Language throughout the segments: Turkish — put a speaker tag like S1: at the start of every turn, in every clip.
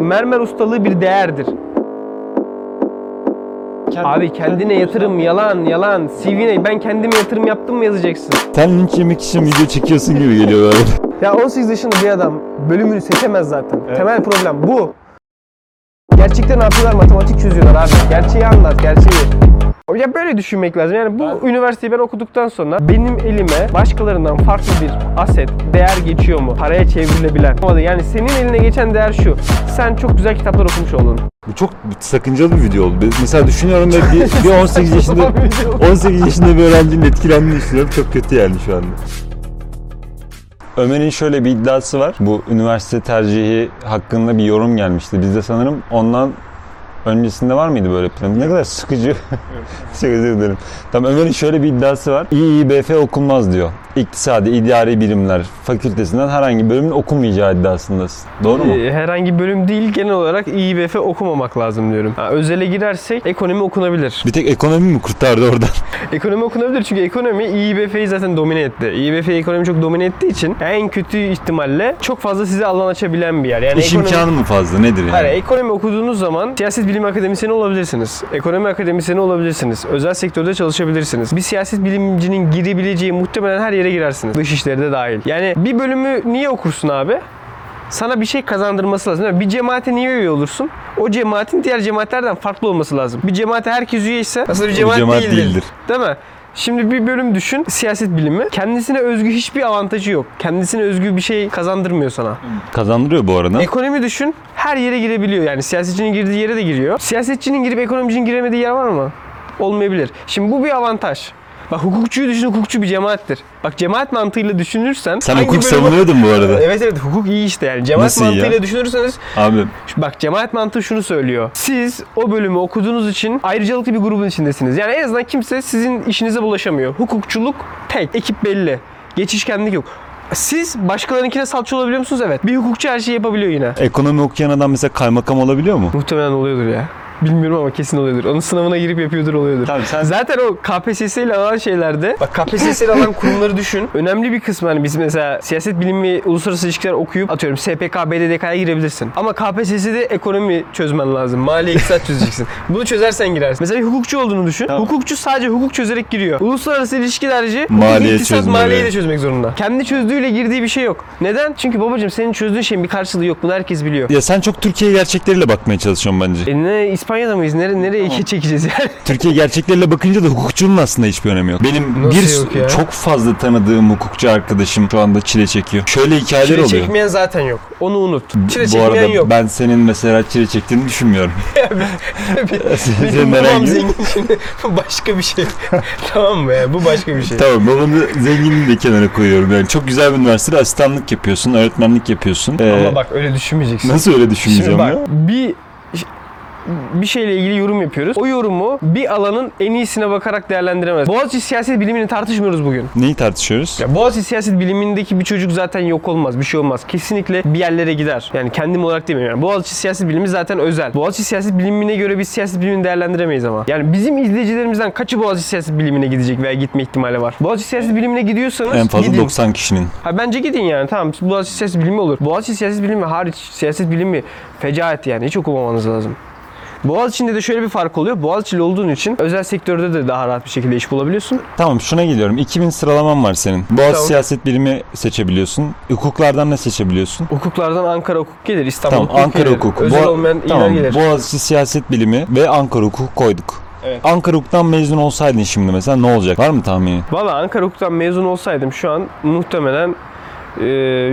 S1: mermer ustalığı bir değerdir. Abi kendine yatırım yalan yalan. CV'ne ben kendime yatırım yaptım mı yazacaksın.
S2: Sen linç yemek için video çekiyorsun gibi geliyor böyle.
S1: Ya 18 yaşında bir adam bölümünü seçemez zaten. Temel problem bu. Gerçekten ne yapıyorlar? Matematik çözüyorlar abi. Gerçeği anlat, gerçeği. Ya böyle düşünmek lazım. Yani bu üniversiteyi ben okuduktan sonra benim elime başkalarından farklı bir aset, değer geçiyor mu? Paraya çevrilebilen. Yani senin eline geçen değer şu. Sen çok güzel kitaplar okumuş oldun.
S2: Bu çok sakıncalı bir video oldu. Mesela düşünüyorum ve bir, bir 18 yaşında 18 yaşında bir öğrencinin etkilendiğini düşünüyorum. Çok kötü yani şu anda. Ömer'in şöyle bir iddiası var. Bu üniversite tercihi hakkında bir yorum gelmişti. Bizde sanırım ondan öncesinde var mıydı böyle plan? Ne kadar sıkıcı. Çok özür dilerim. Tamam Ömer'in şöyle bir iddiası var. İİBF okunmaz diyor. İktisadi, idari bilimler fakültesinden herhangi bölümün okunmayacağı iddiasındasın. Doğru mu?
S1: Ee, herhangi bölüm değil genel olarak İİBF okumamak lazım diyorum. Ha, özele girersek ekonomi okunabilir.
S2: Bir tek ekonomi mi kurtardı oradan?
S1: Ekonomi okunabilir çünkü ekonomi İİBF'yi zaten domine etti. İİBF ekonomi çok domine ettiği için en kötü ihtimalle çok fazla size alan açabilen bir yer. Yani
S2: İş
S1: ekonomi...
S2: imkanı mı fazla? Nedir yani?
S1: Hayır, ekonomi okuduğunuz zaman siyaset bilim akademisyeni olabilirsiniz. Ekonomi akademisyeni olabilirsiniz. Özel sektörde çalışabilirsiniz. Bir siyaset bilimcinin girebileceği muhtemelen her yere girersiniz. Dışişleri de dahil. Yani bir bölümü niye okursun abi? Sana bir şey kazandırması lazım. mi? Bir cemaate niye üye olursun? O cemaatin diğer cemaatlerden farklı olması lazım. Bir cemaate herkes üyeyse aslında bir cemaat,
S2: cemaat
S1: değildir.
S2: değildir.
S1: Değil mi? Şimdi bir bölüm düşün, siyaset bilimi. Kendisine özgü hiçbir avantajı yok. Kendisine özgü bir şey kazandırmıyor sana.
S2: Kazandırıyor bu arada.
S1: Ekonomi düşün, her yere girebiliyor. Yani siyasetçinin girdiği yere de giriyor. Siyasetçinin girip ekonomicinin giremediği yer var mı? Olmayabilir. Şimdi bu bir avantaj. Bak hukukçuyu düşün, hukukçu bir cemaattir. Bak cemaat mantığıyla düşünürsen...
S2: Sen hukuk
S1: bölümü-
S2: savunuyordun bu arada.
S1: Evet evet hukuk iyi işte yani. Cemaat
S2: Nasıl iyi ya?
S1: mantığıyla düşünürseniz
S2: Abi
S1: Bak cemaat mantığı şunu söylüyor. Siz o bölümü okuduğunuz için ayrıcalıklı bir grubun içindesiniz. Yani en azından kimse sizin işinize bulaşamıyor. Hukukçuluk tek, ekip belli. Geçişkenlik yok. Siz başkalarınınkine salça olabiliyor musunuz? Evet. Bir hukukçu her şeyi yapabiliyor yine.
S2: ekonomi okuyan adam mesela kaymakam olabiliyor mu?
S1: Muhtemelen oluyordur ya. Bilmiyorum ama kesin oluyordur. Onun sınavına girip yapıyordur oluyordur.
S2: Tabii sen-
S1: Zaten o KPSS ile alan şeylerde bak KPSS ile alan kurumları düşün. Önemli bir kısmı hani biz mesela siyaset bilimi, uluslararası ilişkiler okuyup atıyorum SPK, BDDK'ya girebilirsin. Ama KPSS'de ekonomi çözmen lazım. Mali iktisat çözeceksin. Bunu çözersen girersin. Mesela bir hukukçu olduğunu düşün.
S2: Tamam.
S1: Hukukçu sadece hukuk çözerek giriyor. Uluslararası ilişkilerci
S2: Maliye
S1: iktisat, maliyeyi de çözmek zorunda. Kendi çözdüğüyle girdiği bir şey yok. Neden? Çünkü babacığım senin çözdüğün şeyin bir karşılığı yok. Bunu herkes biliyor.
S2: Ya sen çok Türkiye gerçekleriyle bakmaya çalışıyorsun bence.
S1: E ne İspanya'da mıyız? Nere, nereye çekeceğiz yani?
S2: Türkiye gerçekleriyle bakınca da hukukçunun aslında hiçbir önemi yok. Benim
S1: Nasıl
S2: bir
S1: yok ya?
S2: çok fazla tanıdığım hukukçu arkadaşım şu anda çile çekiyor. Şöyle hikayeler
S1: Çile
S2: oluyor.
S1: çekmeyen zaten yok. Onu unut. Çile
S2: Bu
S1: çekmeyen
S2: arada
S1: yok.
S2: ben senin mesela çile çektiğini düşünmüyorum.
S1: Benim
S2: Senin
S1: babam
S2: herhangi-
S1: zengin şimdi bu başka bir şey. tamam mı ya? Bu başka bir şey.
S2: Tamam babanı zenginliğini de kenara koyuyorum. Yani çok güzel bir üniversitede asistanlık yapıyorsun, öğretmenlik yapıyorsun. Ee,
S1: Ama bak öyle düşünmeyeceksin.
S2: nasıl öyle
S1: Şimdi
S2: düşünmeyeceğim
S1: bak
S2: ya?
S1: bir bir şeyle ilgili yorum yapıyoruz. O yorumu bir alanın en iyisine bakarak değerlendiremez. Boğaziçi siyaset bilimini tartışmıyoruz bugün.
S2: Neyi tartışıyoruz?
S1: Ya Boğaziçi siyaset bilimindeki bir çocuk zaten yok olmaz, bir şey olmaz. Kesinlikle bir yerlere gider. Yani kendim olarak demiyorum. Yani Boğaziçi siyaset bilimi zaten özel. Boğaziçi siyaset bilimine göre biz siyaset bilimini değerlendiremeyiz ama. Yani bizim izleyicilerimizden kaçı Boğaziçi siyaset bilimine gidecek veya gitme ihtimali var? Boğaziçi siyaset bilimine gidiyorsanız
S2: En fazla
S1: gidin.
S2: 90 kişinin.
S1: Ha bence gidin yani tamam Boğaziçi siyaset bilimi olur. Boğaziçi siyaset bilimi hariç siyaset bilimi fecaat yani hiç okumamanız lazım. Boğaziçi'nde de şöyle bir fark oluyor. Boğaziçi'li olduğun için özel sektörde de daha rahat bir şekilde iş bulabiliyorsun.
S2: Tamam şuna geliyorum. 2000 sıralaman var senin. Boğaziçi
S1: Tamam.
S2: siyaset bilimi seçebiliyorsun. Hukuklardan ne seçebiliyorsun?
S1: Hukuklardan Ankara hukuk gelir, İstanbul
S2: Tamam
S1: hukuk
S2: Ankara
S1: gelir.
S2: hukuk.
S1: Özel
S2: Boğa-
S1: olmayan
S2: tamam,
S1: gelir.
S2: Boğaziçi siyaset bilimi ve Ankara hukuk koyduk.
S1: Evet.
S2: Ankara hukuktan mezun olsaydın şimdi mesela ne olacak? Var mı tahmini?
S1: Valla Ankara hukuktan mezun olsaydım şu an muhtemelen e,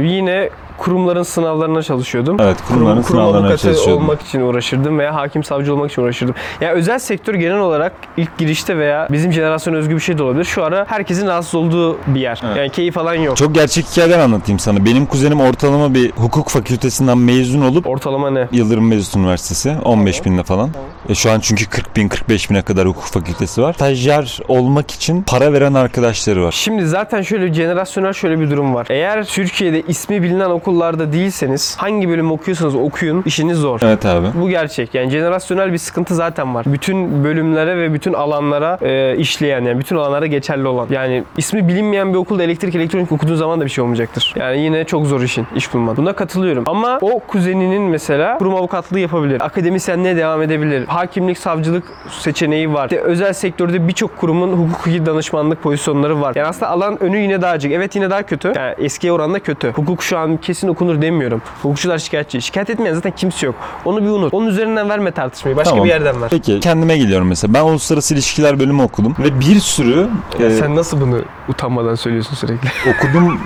S1: yine kurumların sınavlarına çalışıyordum.
S2: Evet kurumların
S1: kurum, kurum
S2: sınavlarına
S1: avukatı
S2: çalışıyordun.
S1: olmak için uğraşırdım veya hakim savcı olmak için uğraşırdım. Yani özel sektör genel olarak ilk girişte veya bizim jenerasyon özgü bir şey de olabilir. Şu ara herkesin rahatsız olduğu bir yer.
S2: Evet.
S1: Yani keyif falan yok.
S2: Çok gerçek hikayeler anlatayım sana. Benim kuzenim ortalama bir hukuk fakültesinden mezun olup
S1: Ortalama ne?
S2: Yıldırım Meclis Üniversitesi 15 binle falan. E şu an çünkü 40 bin 45 bine kadar hukuk fakültesi var. Stajyer olmak için para veren arkadaşları var.
S1: Şimdi zaten şöyle jenerasyonel şöyle bir durum var. Eğer Türkiye'de ismi bilinen okul okullarda değilseniz hangi bölüm okuyorsanız okuyun işiniz zor.
S2: Evet abi.
S1: Bu gerçek. Yani jenerasyonel bir sıkıntı zaten var. Bütün bölümlere ve bütün alanlara e, işleyen yani bütün alanlara geçerli olan. Yani ismi bilinmeyen bir okulda elektrik elektronik okuduğun zaman da bir şey olmayacaktır. Yani yine çok zor işin iş bulman. Buna katılıyorum. Ama o kuzeninin mesela kurum avukatlığı yapabilir. Akademisyenliğe devam edebilir. Hakimlik, savcılık seçeneği var. İşte özel sektörde birçok kurumun hukuki danışmanlık pozisyonları var. Yani aslında alan önü yine daha açık. Evet yine daha kötü. Yani eskiye oranla kötü. Hukuk şu an kesin okunur demiyorum. Hukukçular şikayetçi. Şikayet etmeyen zaten kimse yok. Onu bir unut. Onun üzerinden verme tartışmayı. Başka
S2: Tamam.
S1: bir yerden ver.
S2: Peki kendime geliyorum mesela. Ben uluslararası ilişkiler bölümü okudum ve bir sürü
S1: Ya
S2: e,
S1: sen nasıl bunu utanmadan söylüyorsun sürekli?
S2: okudum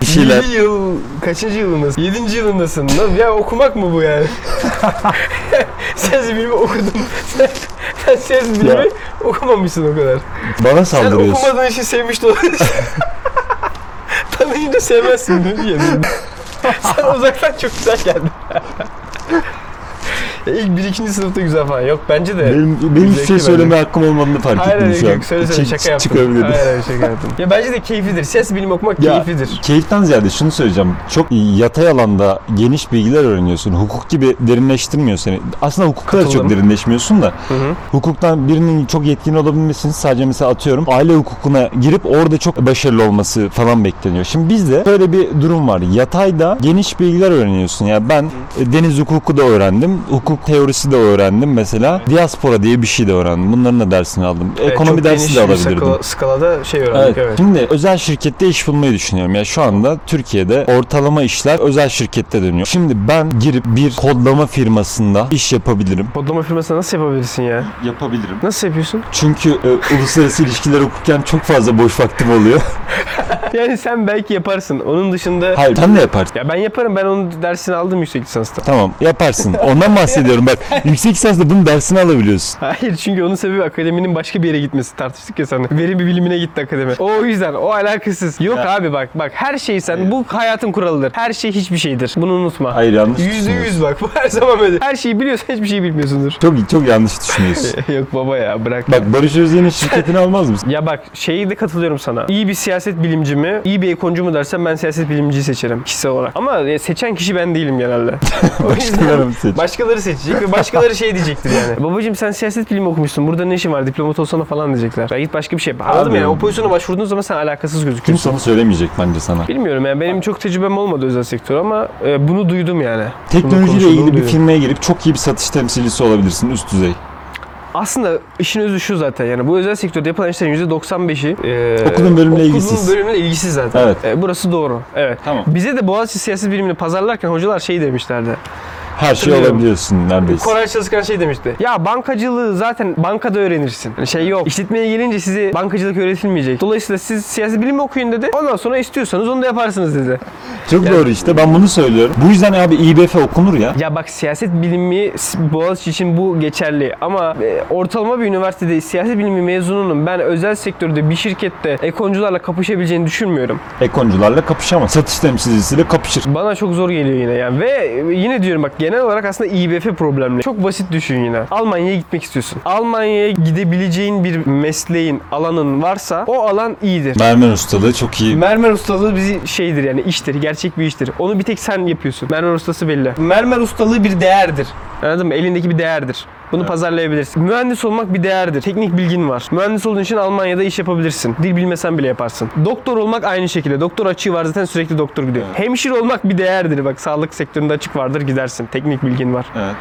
S2: bir şeyler.
S1: 7 yıl, kaçıncı yılındasın? 7. yılındasın. Lan Ya okumak mı bu yani? ses bilimi okudun. Sen, sen ses bilimi
S2: Ya.
S1: okumamışsın o kadar.
S2: Bana
S1: Sen
S2: saldırıyorsun.
S1: okumadığın işi sevmiş de olabilirsin. Tanıyınca sevmezsin değil mi? Sen uzaktan çok güzel geldin. Ya İlk bir ikinci sınıfta güzel falan. Yok bence de.
S2: Benim, benim hiçbir şey
S1: bence.
S2: söylemeye hakkım olmadığını fark
S1: Hayır
S2: ettim
S1: hayır
S2: şu an.
S1: yok söyle söyle şaka yaptım.
S2: Çıkabilirdim.
S1: Hayır hayır şaka yaptım. Ya bence de keyiflidir. Ses bilimi okumak
S2: Ya,
S1: keyiflidir.
S2: Keyiften ziyade şunu söyleyeceğim. Çok yatay alanda geniş bilgiler öğreniyorsun. Hukuk gibi derinleştirmiyor seni. Aslında hukukta da çok derinleşmiyorsun da.
S1: Hı hı.
S2: Hukuktan birinin çok yetkin olabilmesini sadece mesela atıyorum aile hukukuna girip orada çok başarılı olması falan bekleniyor. Şimdi bizde böyle bir durum var. Yatayda geniş bilgiler öğreniyorsun. Ya ben e, deniz hukuku da öğrendim. Hukuk teorisi de öğrendim mesela. Diaspora diye bir şey de öğrendim. Bunların da dersini aldım.
S1: Evet,
S2: Ekonomi dersi de alabilirdim.
S1: skala- skalada şey öğrendik evet.
S2: Şimdi özel şirkette iş bulmayı düşünüyorum. Ya şu anda Türkiye'de ortalama işler özel şirkette dönüyor. Şimdi ben girip bir kodlama firmasında iş yapabilirim.
S1: Kodlama firmasında nasıl yapabilirsin ya?
S2: Yapabilirim.
S1: Nasıl yapıyorsun?
S2: Çünkü e, uluslararası ilişkiler okurken çok fazla boş vaktim oluyor.
S1: Yani sen belki yaparsın. Onun dışında...
S2: Hayır sen de yaparsın.
S1: Ya ben yaparım. Ben onun dersini aldım yüksek lisansta.
S2: Tamam yaparsın. Ondan bahsediyorum bak. Yüksek lisansta bunun dersini alabiliyorsun.
S1: Hayır çünkü onun sebebi akademinin başka bir yere gitmesi. Tartıştık ya sana. Verim bilimine gitti akademi. O, yüzden o alakasız. Yok
S2: Ya.
S1: abi bak bak her şey sen. Bu hayatın kuralıdır. Her şey hiçbir şeydir. Bunu unutma.
S2: Hayır yanlış
S1: Yüzde
S2: düşünüyorsun.
S1: yüz bak. Bu her zaman böyle. Her şeyi biliyorsan hiçbir şey bilmiyorsundur.
S2: Çok çok yanlış düşünüyorsun.
S1: Yok baba ya bırak.
S2: Bak Barış Özyeğin'in şirketini almaz mısın?
S1: Ya bak şeyi de katılıyorum sana. İyi bir siyaset bilimci mi, iyi bir ekonomcu mu dersen ben siyaset bilimciyi seçerim kişisel olarak. Ama e, seçen kişi ben değilim genelde. O yüzden
S2: Başkaları mı seç?
S1: Başkaları seçecek ve başkaları şey diyecektir yani. Babacım sen siyaset bilimi okumuşsun. Burada ne işin var? Diplomat olsana falan diyecekler. Ya git başka bir şey yap. Anladım
S2: Abi-
S1: yani. O pozisyona başvurduğun zaman sen alakasız gözüküyorsun.
S2: Kimse onu söylemeyecek bence sana.
S1: Bilmiyorum yani benim çok tecrübem olmadı özel sektör ama e, bunu duydum yani.
S2: Teknolojiyle ilgili bir firmaya girip çok iyi bir satış temsilcisi olabilirsin üst düzey.
S1: Aslında işin özü şu zaten yani bu özel sektörde yapılan işlerin %95'i e,
S2: Okuduğun bölümle
S1: okuduğun
S2: ilgisiz.
S1: bölümle ilgisiz zaten.
S2: Evet.
S1: E, burası doğru. Evet.
S2: Tamam.
S1: Bize de Boğaziçi siyaset bilimini pazarlarken hocalar şey demişlerdi.
S2: Her şey olabiliyorsun neredeyse.
S1: Koray Çalışkan şey demişti. Ya bankacılığı zaten bankada öğrenirsin. Yani şey yok. İşletmeye gelince size bankacılık öğretilmeyecek. Dolayısıyla siz siyasi bilim okuyun dedi. Ondan sonra istiyorsanız onu da yaparsınız dedi.
S2: Çok doğru işte ben bunu söylüyorum. Bu yüzden abi İBF okunur ya.
S1: Ya bak siyaset bilimi Boğaziçi için bu geçerli ama e, ortalama bir üniversitede siyaset bilimi mezununun ben özel sektörde bir şirkette ekonomcularla kapışabileceğini düşünmüyorum.
S2: Ekoncularla kapışamaz. Satış temsilcisiyle kapışır.
S1: Bana çok zor geliyor yine yani ve yine diyorum bak genel olarak aslında İBF problemli. Çok basit düşün yine. Almanya'ya gitmek istiyorsun. Almanya'ya gidebileceğin bir mesleğin, alanın varsa o alan iyidir.
S2: Mermer ustalığı çok iyi.
S1: Mermer ustalığı bizi şeydir yani iştir, gerçek bir iştir. Onu bir tek sen yapıyorsun. Mermer ustası belli. Mermer ustalığı bir değerdir. Anladın mı? Elindeki bir değerdir. Bunu pazarlayabilirsin. Mühendis olmak bir değerdir. Teknik bilgin var. Mühendis olduğun için Almanya'da iş yapabilirsin. Dil bilmesen bile yaparsın. Doktor olmak aynı şekilde. Doktor açığı var zaten sürekli doktor gidiyor. Hemşire olmak bir değerdir. Bak sağlık sektöründe açık vardır gidersin. Teknik bilgin var.
S2: Evet.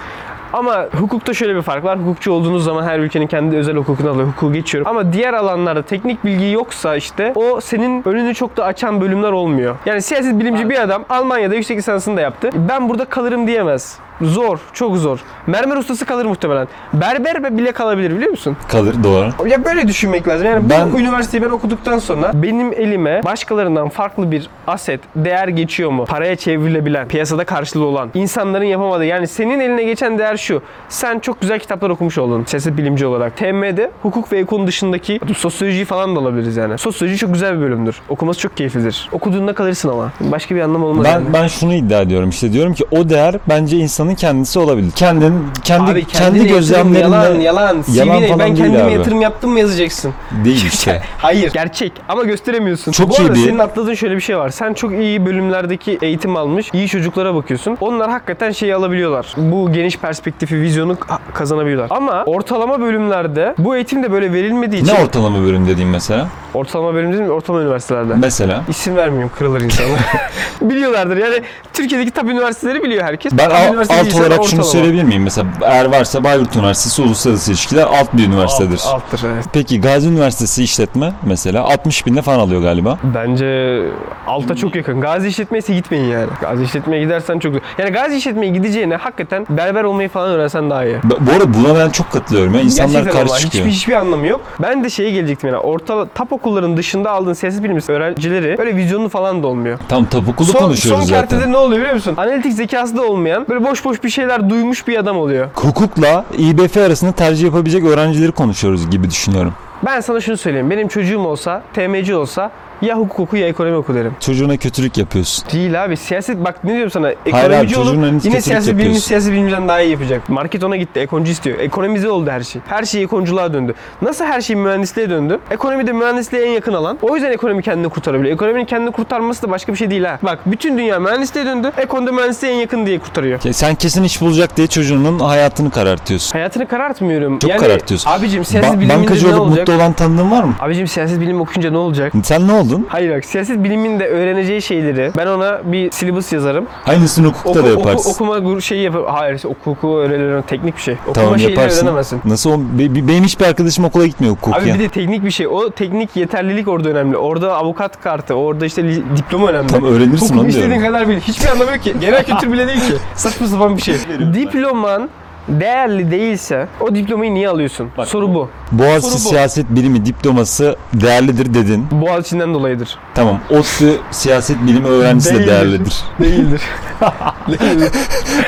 S1: Ama hukukta şöyle bir fark var. Hukukçu olduğunuz zaman her ülkenin kendi özel hukukunu alıyor. Hukuku geçiyorum. Ama diğer alanlarda teknik bilgi yoksa işte o senin önünü çok da açan bölümler olmuyor. Yani siyaset bilimci bir adam Almanya'da yüksek lisansını da yaptı. Ben burada kalırım diyemez. Zor, çok zor. Mermer ustası kalır muhtemelen. Berber bile kalabilir biliyor musun?
S2: Kalır doğru.
S1: Ya böyle düşünmek lazım. Yani
S2: Ben-
S1: bu üniversiteyi ben okuduktan sonra benim elime başkalarından farklı bir aset, değer geçiyor mu? Paraya çevrilebilen, piyasada karşılığı olan, insanların yapamadığı. Yani senin eline geçen değer şu. Sen çok güzel kitaplar okumuş oldun siyaset bilimci olarak. TM'de hukuk ve ekon dışındaki sosyolojiyi falan da alabiliriz yani. Sosyoloji çok güzel bir bölümdür. Okuması çok keyiflidir. Okuduğunda kalırsın ama. Başka bir anlam olmaz yani.
S2: Ben ben şunu iddia ediyorum işte diyorum ki o değer bence insanın insanın kendisi olabilir. Kendin kendi
S1: Abi
S2: kendi gözlemlerinle
S1: yalan yalan.
S2: Yalan
S1: CV'ne ben kendime
S2: abi.
S1: yatırım yaptım mı yazacaksın.
S2: değil işte.
S1: Hayır. Gerçek ama gösteremiyorsun.
S2: Çok
S1: Bu
S2: iyi
S1: arada
S2: bir-
S1: senin atladığın şöyle bir şey var. Sen çok iyi bölümlerdeki eğitim almış, iyi çocuklara bakıyorsun. Onlar hakikaten şeyi alabiliyorlar. Bu geniş perspektifi, vizyonu kazanabiliyorlar. Ama ortalama bölümlerde bu eğitim de böyle verilmediği için
S2: ne ortalama bölüm dediğim mesela?
S1: ortalama bölüm mi? Ortalama üniversitelerde.
S2: Mesela
S1: İsim vermiyorum kırılır insanlar. Biliyorlardır yani Türkiye'deki top üniversiteleri biliyor herkes.
S2: ben
S1: üniversite
S2: alt olarak şunu
S1: ortalama.
S2: söyleyebilir miyim? Mesela eğer varsa Bayburt Üniversitesi Uluslararası İlişkiler alt bir üniversitedir.
S1: Alt, alttır evet.
S2: Peki Gazi Üniversitesi işletme mesela 60 binde falan alıyor galiba.
S1: Bence alta çok yakın. Gazi işletmeyse gitmeyin yani. Gazi işletmeye gidersen çok Yani Gazi işletmeye gideceğine hakikaten berber olmayı falan öğrensen daha iyi.
S2: Bu arada buna ben çok katılıyorum ya. İnsanlar
S1: Gerçekten
S2: karşı çıkıyor.
S1: hiçbir, hiçbir anlamı yok. Ben de şeye gelecektim yani. Orta tap okulların dışında aldığın siyaset bilimi öğrencileri böyle vizyonlu falan da olmuyor.
S2: Tam tapukulu
S1: Son,
S2: konuşuyoruz
S1: son
S2: zaten.
S1: kertede ne oluyor biliyor musun? Analitik zekası da olmayan böyle boş boş bir şeyler duymuş bir adam oluyor.
S2: Hukukla İBF arasında tercih yapabilecek öğrencileri konuşuyoruz gibi düşünüyorum.
S1: Ben sana şunu söyleyeyim. Benim çocuğum olsa, TMC olsa ya hukuk oku ya ekonomi oku derim.
S2: Çocuğuna kötülük yapıyorsun.
S1: Değil abi. Siyaset bak ne diyorum sana. Ekonomici olup yine
S2: kötülük
S1: siyaset bilimi siyaset bilimciden daha iyi yapacak. Market ona gitti. Ekoncu istiyor. Ekonomize oldu her şey. Her şey ekonculuğa döndü. Nasıl her şey mühendisliğe döndü? Ekonomi de mühendisliğe en yakın alan. O yüzden ekonomi kendini kurtarabiliyor. Ekonominin kendini kurtarması da başka bir şey değil ha. Bak bütün dünya mühendisliğe döndü. Ekonomi mühendisliğe en yakın diye kurtarıyor.
S2: Ke- Sen kesin iş bulacak diye çocuğunun hayatını karartıyorsun.
S1: Hayatını karartmıyorum.
S2: Çok karartıyorsun.
S1: Abicim siyaset
S2: Ba-
S1: biliminde
S2: bankacı
S1: ne
S2: olup
S1: olacak?
S2: mutlu olan tanıdığın var mı?
S1: Abicim siyaset bilimi okuyunca ne olacak?
S2: Sen ne oldun?
S1: Hayır bak siyaset biliminde öğreneceği şeyleri ben ona bir syllabus yazarım.
S2: Aynısını hukukta
S1: Oku,
S2: da
S1: oku,
S2: yaparsın.
S1: okuma gur- şeyi yapar. Hayır hukuku öğrenirim teknik bir şey. Okuma
S2: tamam yaparsın.
S1: öğrenemezsin.
S2: Nasıl o? Be- be- benim hiçbir arkadaşım okula gitmiyor hukuk
S1: Abi
S2: ya.
S1: bir de teknik bir şey. O teknik yeterlilik orada önemli. Orada avukat kartı, orada işte diploma önemli.
S2: Tam öğrenirsin
S1: Hukuk
S2: onu
S1: istediğin
S2: diyorum.
S1: kadar bil. Hiçbir anlamı yok ki. Genel kültür bile değil ki. Saçma sapan bir şey. Diploman değerli değilse o diplomayı niye alıyorsun?
S2: Bak,
S1: Soru bu.
S2: Boğaziçi
S1: Soru bu.
S2: Siyaset Bilimi diploması değerlidir dedin.
S1: Boğaziçi'nden dolayıdır.
S2: Tamam. ODTÜ Siyaset Bilimi öğrencisi de
S1: Değildir.
S2: değerlidir.
S1: Değildir. Değildir.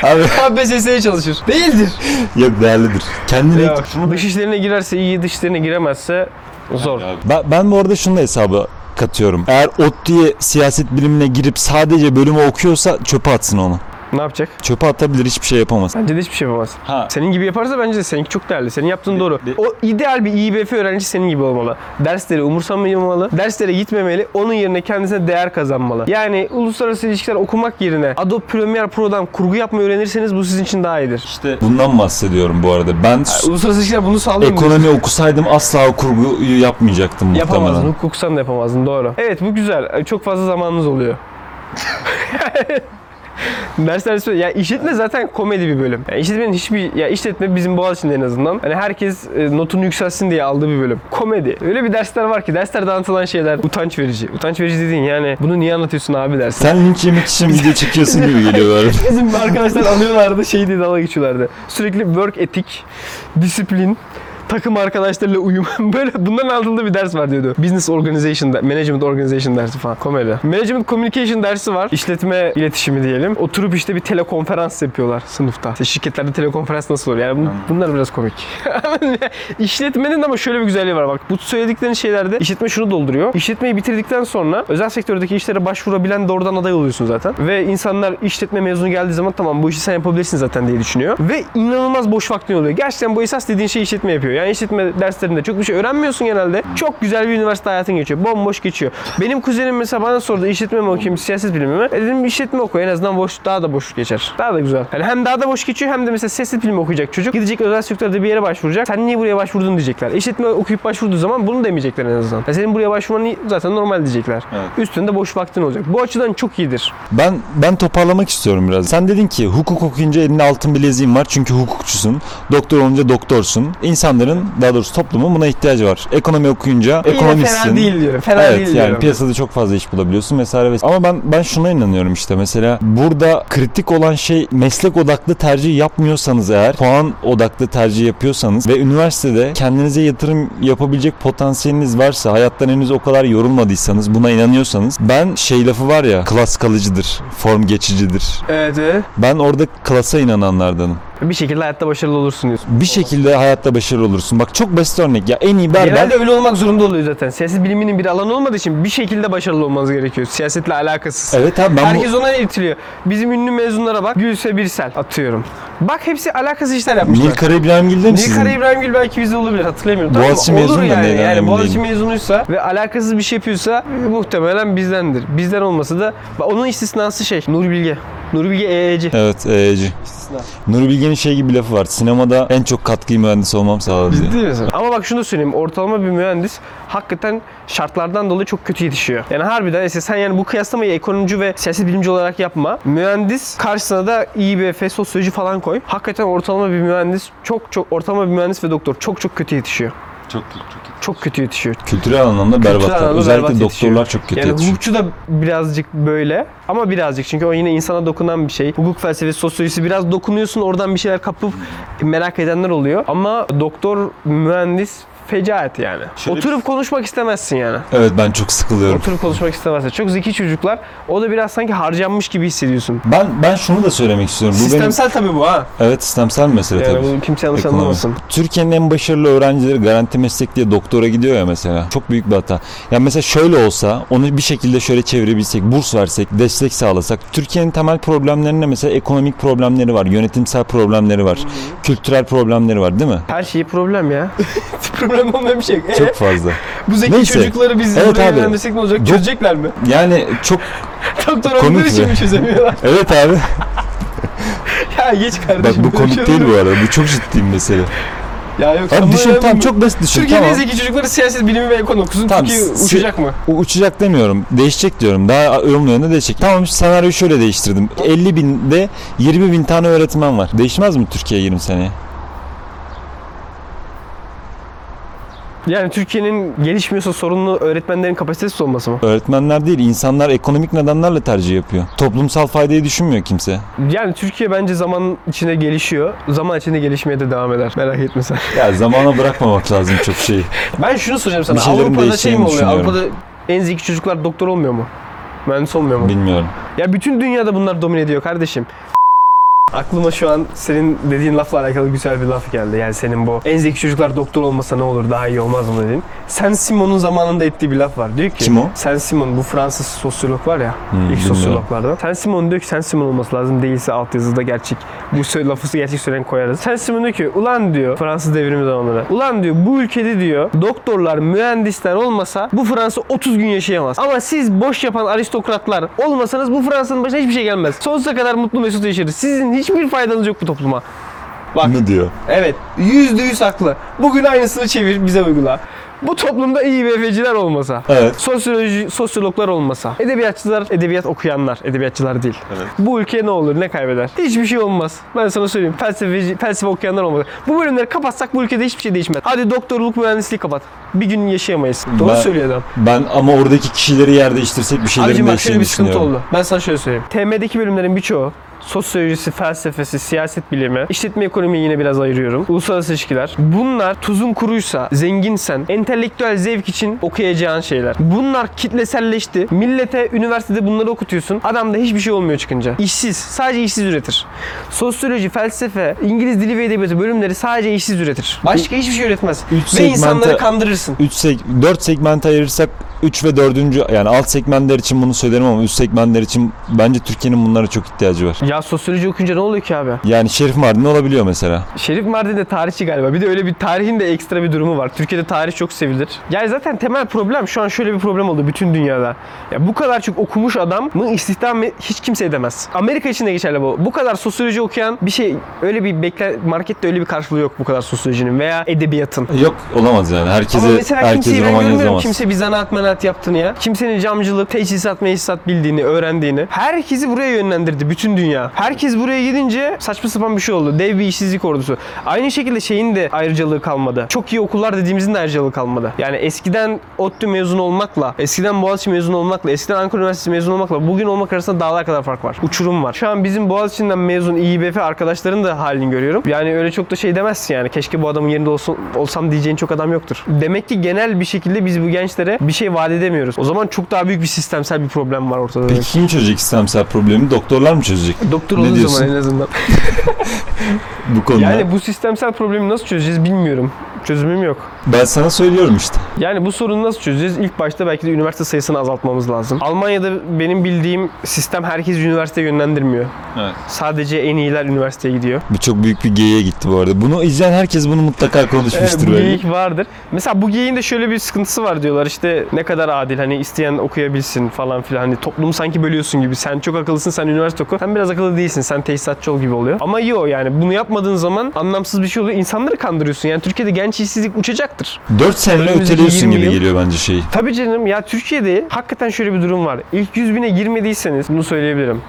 S2: Abi
S1: KPSS'ye çalışır. Değildir.
S2: yok değerlidir. Kendini
S1: Ya, dış işlerine girerse iyi, dış işlerine giremezse zor.
S2: Ben, ben bu arada şunu da hesaba katıyorum. Eğer ODTÜ'ye siyaset bilimine girip sadece bölümü okuyorsa çöpe atsın onu.
S1: Ne yapacak?
S2: Çöpe atabilir hiçbir şey yapamaz.
S1: Bence de hiçbir şey yapamaz.
S2: Ha.
S1: Senin gibi yaparsa bence de seninki çok değerli. Senin yaptığın doğru.
S2: de-
S1: O ideal bir İBF öğrenci senin gibi olmalı. Dersleri umursamamalı, derslere gitmemeli, onun yerine kendisine değer kazanmalı. Yani uluslararası ilişkiler okumak yerine Adobe Premiere Pro'dan kurgu yapmayı öğrenirseniz bu sizin için daha iyidir.
S2: İşte bundan bahsediyorum bu arada. Ben
S1: Uluslararası ilişkiler bunu sağlıyor
S2: ekonomi okusaydım asla kurguyu yapmayacaktım
S1: Yapamazdın.
S2: muhtemelen.
S1: Hukuksan da yapamazdın. Doğru. Evet bu güzel. Çok fazla zamanınız oluyor. Dersler ya işletme zaten komedi bir bölüm. Ya işletmenin hiçbir ya işletme bizim Boğaziçi'nde en azından. Hani herkes e, notunu yükselsin diye aldığı bir bölüm. Komedi. Öyle bir dersler var ki derslerde anlatılan şeyler utanç verici. Utanç verici dediğin yani bunu niye anlatıyorsun abi dersin.
S2: Sen linç yemek için video çekiyorsun gibi geliyor bana.
S1: Bizim arkadaşlar alıyorlardı şey diye dalga geçiyorlardı. Sürekli work etik, disiplin, takım arkadaşlarıyla uyum. Böyle bundan aldığı bir ders var diyordu. Business Organization, de- Management Organization dersi falan. Komedi. Management Communication dersi var. İşletme iletişimi diyelim. Oturup işte bir telekonferans yapıyorlar sınıfta. İşte şirketlerde telekonferans nasıl olur? Yani bun- bunlar biraz komik. İşletmenin ama şöyle bir güzelliği var bak. Bu söylediklerin şeylerde işletme şunu dolduruyor. İşletmeyi bitirdikten sonra özel sektördeki işlere başvurabilen doğrudan aday oluyorsun zaten. Ve insanlar işletme mezunu geldiği zaman tamam bu işi sen yapabilirsin zaten diye düşünüyor. Ve inanılmaz boş vaktin oluyor. Gerçekten bu esas dediğin şey işletme yapıyor. Yani işletme derslerinde çok bir şey öğrenmiyorsun genelde. Çok güzel bir üniversite hayatın geçiyor. Bomboş geçiyor. Benim kuzenim mesela bana sordu işletme mi okuyayım, siyaset bilimi mi? E dedim işletme oku en azından boş, daha da boş geçer. Daha da güzel. Yani hem daha da boş geçiyor hem de mesela siyaset bilimi okuyacak çocuk. Gidecek özel sektörde bir yere başvuracak. Sen niye buraya başvurdun diyecekler. İşletme okuyup başvurduğu zaman bunu demeyecekler en azından. Ya senin buraya başvurman zaten normal diyecekler.
S2: Evet.
S1: Üstünde boş vaktin olacak. Bu açıdan çok iyidir.
S2: Ben ben toparlamak istiyorum biraz. Sen dedin ki hukuk okuyunca elinde altın bileziğin var çünkü hukukçusun. Doktor olunca doktorsun. İnsanların daha doğrusu toplumun buna ihtiyacı var. Ekonomi okuyunca
S1: Yine
S2: ekonomistsin.
S1: fena değil diyorum. Fena
S2: evet
S1: değil
S2: yani
S1: diyorum.
S2: piyasada çok fazla iş bulabiliyorsun vesaire vesaire. Ama ben ben şuna inanıyorum işte mesela burada kritik olan şey meslek odaklı tercih yapmıyorsanız eğer puan odaklı tercih yapıyorsanız ve üniversitede kendinize yatırım yapabilecek potansiyeliniz varsa hayattan henüz o kadar yorulmadıysanız buna inanıyorsanız ben şey lafı var ya klas kalıcıdır form geçicidir
S1: Evet evet.
S2: ben orada klasa inananlardanım
S1: Bir şekilde hayatta başarılı olursun diyorsun.
S2: Bir şekilde hayatta başarılı olursun. Bak çok basit örnek ya. En iyi berber
S1: Genelde öyle olmak zorunda oluyor zaten. Siyaset biliminin bir alanı olmadığı için bir şekilde başarılı olmanız gerekiyor. Siyasetle alakasız.
S2: Evet abi ben
S1: Herkes
S2: bu...
S1: ona itiliyor. Bizim ünlü mezunlara bak. Gülse Birsel atıyorum. Bak hepsi alakasız işler yapmışlar.
S2: Kara İbrahimgil de mi sizin?
S1: Nilkara İbrahimgil belki bizde olabilir hatırlamıyorum.
S2: Boğaziçi
S1: Tamam
S2: mezunu
S1: yani. yani
S2: emin
S1: Boğaziçi mezunuysa ve alakasız bir şey yapıyorsa muhtemelen bizdendir. Bizden olmasa da bak onun istisnası şey Nuri Bilge. Nuri Bilge EE'ci.
S2: Evet EYC. Nuri Bilge'nin şey gibi bir lafı var. Sinemada en çok katkıyı mühendis olmam sağladı diye.
S1: Ciddi misin? Ama bak şunu da söyleyeyim. Ortalama bir mühendis hakikaten şartlardan dolayı çok kötü yetişiyor. Yani harbiden işte sen yani bu kıyaslamayı ekonomici ve siyaset bilimci olarak yapma. Mühendis karşısına da İBF, sosyoloji falan koy. Hakikaten ortalama bir mühendis çok çok ortalama bir mühendis ve doktor çok çok kötü yetişiyor.
S2: Çok çok
S1: Çok kötü yetişiyor.
S2: Kültürel anlamda berbatlar.
S1: anlamda
S2: Özellikle
S1: berbat yetişiyor.
S2: doktorlar çok kötü
S1: Yani
S2: yetişiyor.
S1: hukukçu da birazcık böyle ama birazcık çünkü o yine insana dokunan bir şey. Hukuk felsefesi, sosyolojisi biraz dokunuyorsun oradan bir şeyler kapıp merak edenler oluyor. Ama doktor, mühendis fecaat yani.
S2: Şöyle-
S1: Oturup konuşmak istemezsin yani.
S2: Evet ben çok sıkılıyorum.
S1: Oturup konuşmak istemezsin. Çok zeki çocuklar. O da biraz sanki harcanmış gibi hissediyorsun.
S2: Ben ben şunu da söylemek istiyorum. Bu benim
S1: Sistemsel tabii bu ha.
S2: evet sistemsel bir mesele
S1: Yani
S2: tabii.
S1: bunu kimse yanlış
S2: Ekonomi.
S1: anlamasın.
S2: Türkiye'nin en başarılı öğrencileri garanti meslek diye doktora gidiyor ya mesela. Çok büyük bir hata. Ya mesela şöyle olsa onu bir şekilde şöyle çevirebilsek, burs versek, destek sağlasak. Türkiye'nin temel problemlerinde mesela ekonomik problemleri var, yönetimsel problemleri var, kültürel problemleri var değil mi?
S1: Her şey problem ya. problem olmayan bir şey. yok.
S2: Çok fazla.
S1: bu zeki
S2: Neyse.
S1: çocukları biz
S2: Evet
S1: buraya
S2: abi.
S1: ne olacak? Çözecekler mi?
S2: Yani çok
S1: Doktor
S2: Komik
S1: olduğu için
S2: mi?
S1: mi çözemiyorlar?
S2: evet abi.
S1: ya geç
S2: Bak
S1: kardeşim.
S2: bu
S1: böyle bir şey
S2: komik değil bu arada. Bu çok ciddi bir mesele.
S1: Ya yok.
S2: Abi düşün tamam çok basit düşün.
S1: Türkiye'nin
S2: Tamam.
S1: zeki çocukları siyaset bilimi ve ekonomi okusun.
S2: Tamam,
S1: Türkiye uçacak mı?
S2: U- Uçacak demiyorum. Değişecek diyorum. Daha ılımlı yönde değişecek. Tamam senaryoyu şöyle değiştirdim. 50 binde 20 bin tane öğretmen var. Değişmez mi Türkiye 20 seneye?
S1: Yani Türkiye'nin gelişmiyorsa sorunlu öğretmenlerin kapasitesiz olması mı?
S2: Öğretmenler değil, insanlar ekonomik nedenlerle tercih yapıyor. Toplumsal faydayı düşünmüyor kimse.
S1: Yani Türkiye bence zaman içinde gelişiyor. Zaman içinde gelişmeye de devam eder. Merak etme sen.
S2: Ya zamana bırakmamak lazım çok şeyi.
S1: Ben şunu soracağım sana.
S2: Bir şeylerin
S1: Avrupa'da şey
S2: değişeceğini
S1: mi oluyor?
S2: düşünüyorum.
S1: Avrupa'da en zeki çocuklar doktor olmuyor mu? Mühendis olmuyor mu?
S2: Bilmiyorum.
S1: Ya bütün dünyada bunlar domine ediyor kardeşim. Aklıma şu an senin dediğin lafla alakalı güzel bir laf geldi. Yani senin bu en zeki çocuklar doktor olmasa ne olur daha iyi olmaz mı dedin. Sen Simon'un zamanında ettiği bir laf var. Diyor ki
S2: Kim o?
S1: Sen Simon bu Fransız sosyolog var ya.
S2: Hmm,
S1: ilk
S2: bilmiyorum.
S1: sosyologlardan. Sen Simon diyor ki sen Simon olması lazım. Değilse altyazıda gerçek. Bu lafı gerçek söyleyen koyarız. Sen Simon diyor ki ulan diyor Fransız devrimi zamanları. Ulan diyor bu ülkede diyor doktorlar, mühendisler olmasa bu Fransa 30 gün yaşayamaz. Ama siz boş yapan aristokratlar olmasanız bu Fransa'nın başına hiçbir şey gelmez. Sonsuza kadar mutlu mesut yaşarız. Sizin hiçbir faydanız yok bu topluma. Bak
S2: Ne diyor?
S1: evet yüzde yüz haklı. Bugün aynısını çevir bize uygula. Bu toplumda iyi beyefeciler olmasa,
S2: Evet.
S1: sosyoloji, sosyologlar olmasa, edebiyatçılar, edebiyat okuyanlar, edebiyatçılar değil.
S2: Evet.
S1: Bu ülke ne olur, ne kaybeder? Hiçbir şey olmaz. Ben sana söyleyeyim. Felsefeci, felsefe okuyanlar olmaz. Bu bölümleri kapatsak bu ülkede hiçbir şey değişmez. Hadi doktorluk, mühendisliği kapat. Bir gün yaşayamayız. Doğru
S2: Ben-
S1: söylüyor adam.
S2: Ben ama oradaki kişileri yer değiştirsek bir şeylerin
S1: Abicim bak şöyle
S2: değişeceğini
S1: bir sıkıntı
S2: düşünüyorum.
S1: oldu. Ben sana şöyle söyleyeyim. TM'deki bölümlerin birçoğu sosyolojisi, felsefesi, siyaset bilimi, işletme ekonomiyi yine biraz ayırıyorum. Uluslararası ilişkiler. Bunlar tuzun kuruysa, zenginsen, entelektüel zevk için okuyacağın şeyler. Bunlar kitleselleşti. Millete üniversitede bunları okutuyorsun. Adamda hiçbir şey olmuyor çıkınca. İşsiz. Sadece işsiz üretir. Sosyoloji, felsefe, İngiliz dili ve edebiyatı bölümleri sadece işsiz üretir. Başka hiçbir şey üretmez.
S2: Üç
S1: Ve insanları kandırırsın.
S2: 3 seg 4 segment ayırırsak 3 ve 4. yani alt segmentler için bunu söylerim ama üst segmentler için bence Türkiye'nin bunlara çok ihtiyacı var.
S1: Ya sosyoloji okuyunca ne oluyor ki abi?
S2: Yani Şerif Mardin olabiliyor mesela.
S1: Şerif Mardin de tarihçi galiba. Bir de öyle bir tarihin de ekstra bir durumu var. Türkiye'de tarih çok sevilir. Yani zaten temel problem şu an şöyle bir problem oldu bütün dünyada. Ya bu kadar çok okumuş adamı istihdam hiç kimse edemez. Amerika için de geçerli bu. Bu kadar sosyoloji okuyan bir şey öyle bir bekle markette öyle bir karşılığı yok bu kadar sosyolojinin veya edebiyatın.
S2: Yok olamaz yani. Herkese
S1: Ama mesela
S2: herkes
S1: kimseyi ben
S2: roman yazamaz.
S1: kimse bir zanaat menaat yaptığını ya. Kimsenin camcılık, teçhizat, meclisat bildiğini, öğrendiğini. Herkesi buraya yönlendirdi bütün dünya. Herkes buraya gidince saçma sapan bir şey oldu. Dev bir işsizlik ordusu. Aynı şekilde şeyin de ayrıcalığı kalmadı. Çok iyi okullar dediğimizin de ayrıcalığı kalmadı. Yani eskiden ODTÜ mezun olmakla, eskiden Boğaziçi mezun olmakla, eskiden Ankara Üniversitesi mezun olmakla bugün olmak arasında dağlar kadar fark var. Uçurum var. Şu an bizim Boğaziçi'nden mezun İİBF arkadaşların da halini görüyorum. Yani öyle çok da şey demezsin yani. Keşke bu adamın yerinde olsun, olsam diyeceğin çok adam yoktur. Demek ki genel bir şekilde biz bu gençlere bir şey vaat edemiyoruz. O zaman çok daha büyük bir sistemsel bir problem var ortada.
S2: Peki kim çözecek sistemsel problemi? Doktorlar mı çözecek?
S1: Doktor
S2: Ne
S1: olduğu
S2: diyorsun?
S1: zaman en azından.
S2: Bu konuda.
S1: Yani bu sistemsel problemi nasıl çözeceğiz bilmiyorum. Çözümüm yok.
S2: Ben sana söylüyorum işte.
S1: Yani bu sorunu nasıl çözeceğiz? İlk başta belki de üniversite sayısını azaltmamız lazım. Almanya'da benim bildiğim sistem herkes üniversiteye yönlendirmiyor.
S2: Evet.
S1: Sadece en iyiler üniversiteye gidiyor.
S2: Bu çok büyük bir geyiğe gitti bu arada. Bunu izleyen herkes bunu mutlaka konuşmuştur
S1: bu
S2: böyle.
S1: geyik vardır. Mesela bu geyiğin de şöyle bir sıkıntısı var diyorlar. İşte ne kadar adil hani isteyen okuyabilsin falan filan. Hani toplumu sanki bölüyorsun gibi. Sen çok akıllısın sen üniversite oku. Sen biraz akıllı değilsin. Sen tesisatçı ol gibi oluyor. Ama yok yani bunu yapmadığın zaman anlamsız bir şey oluyor. İnsanları kandırıyorsun. Yani Türkiye'de genç işsizlik uçacaktır.
S2: 4 sene
S1: Önümüzdeki
S2: öteliyorsun
S1: 20
S2: gibi
S1: yıl-
S2: geliyor bence şeyi.
S1: Tabii canım ya Türkiye'de hakikaten şöyle bir durum var. İlk 100 bine girmediyseniz bunu söyleyebilirim.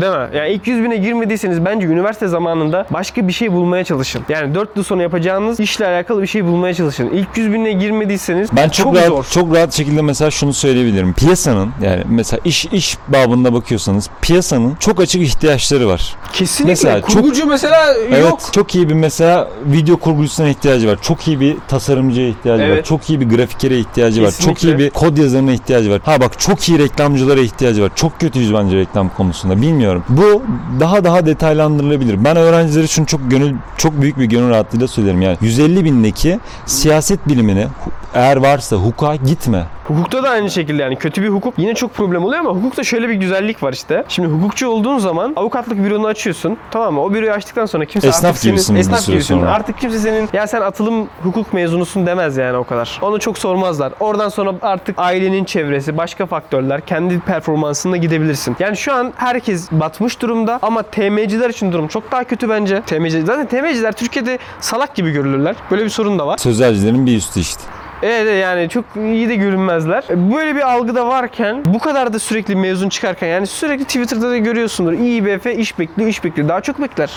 S1: Değil mi? Yani ilk 100 bine girmediyseniz bence üniversite zamanında başka bir şey bulmaya çalışın. Yani 4 yıl sonra yapacağınız işle alakalı bir şey bulmaya çalışın. İlk 100 bine girmediyseniz
S2: Ben çok,
S1: çok
S2: rahat
S1: zor.
S2: çok rahat şekilde mesela şunu söyleyebilirim. Piyasanın yani mesela iş iş babında bakıyorsanız piyasanın çok açık ihtiyaçları var.
S1: Kesinlikle.
S2: Mesela çok-
S1: Kurgucu mesela
S2: Evet.
S1: yok.
S2: Çok iyi bir mesela video kurgucusuna ihtiyacı var. Çok iyi bir tasarımcıya ihtiyacı var.
S1: Evet.
S2: Çok iyi bir grafikere ihtiyacı var. Çok
S1: Kesinlikle.
S2: iyi bir kod yazarına ihtiyacı var. Ha bak çok iyi reklamcılara ihtiyacı var. Çok kötüyüz bence reklam konusunda. Bilmiyorum. Bu daha daha detaylandırılabilir. Ben öğrencilere şunu çok gönül çok büyük bir gönül rahatlığıyla söylerim. Yani 150 bindeki siyaset bilimine hu- eğer varsa hukuka gitme.
S1: Hukukta da aynı şekilde yani kötü bir hukuk yine çok problem oluyor ama hukukta şöyle bir güzellik var işte. Şimdi hukukçu olduğun zaman avukatlık büronu açıyorsun. Tamam mı? O büroyu açtıktan sonra kimse
S2: Esnaf
S1: artık senin
S2: gibisin bir
S1: esnaf gibisin.
S2: sonra.
S1: Artık kimse senin ya sen atılım hukuk mezunusun demez yani o kadar. Onu çok sormazlar. Oradan sonra artık ailenin çevresi, başka faktörler, kendi performansına gidebilirsin. Yani şu an herkes batmış durumda ama TM'ciler için durum çok daha kötü bence. TMC zaten TM'ciler Türkiye'de salak gibi görülürler. Böyle bir sorun da var.
S2: Sözelcilerin bir üstü işte.
S1: Evet yani çok iyi de görünmezler. Böyle bir algıda varken bu kadar da sürekli mezun çıkarken yani sürekli Twitter'da da görüyorsundur. İİBF iş bekliyor, iş bekliyor. Daha çok bekler.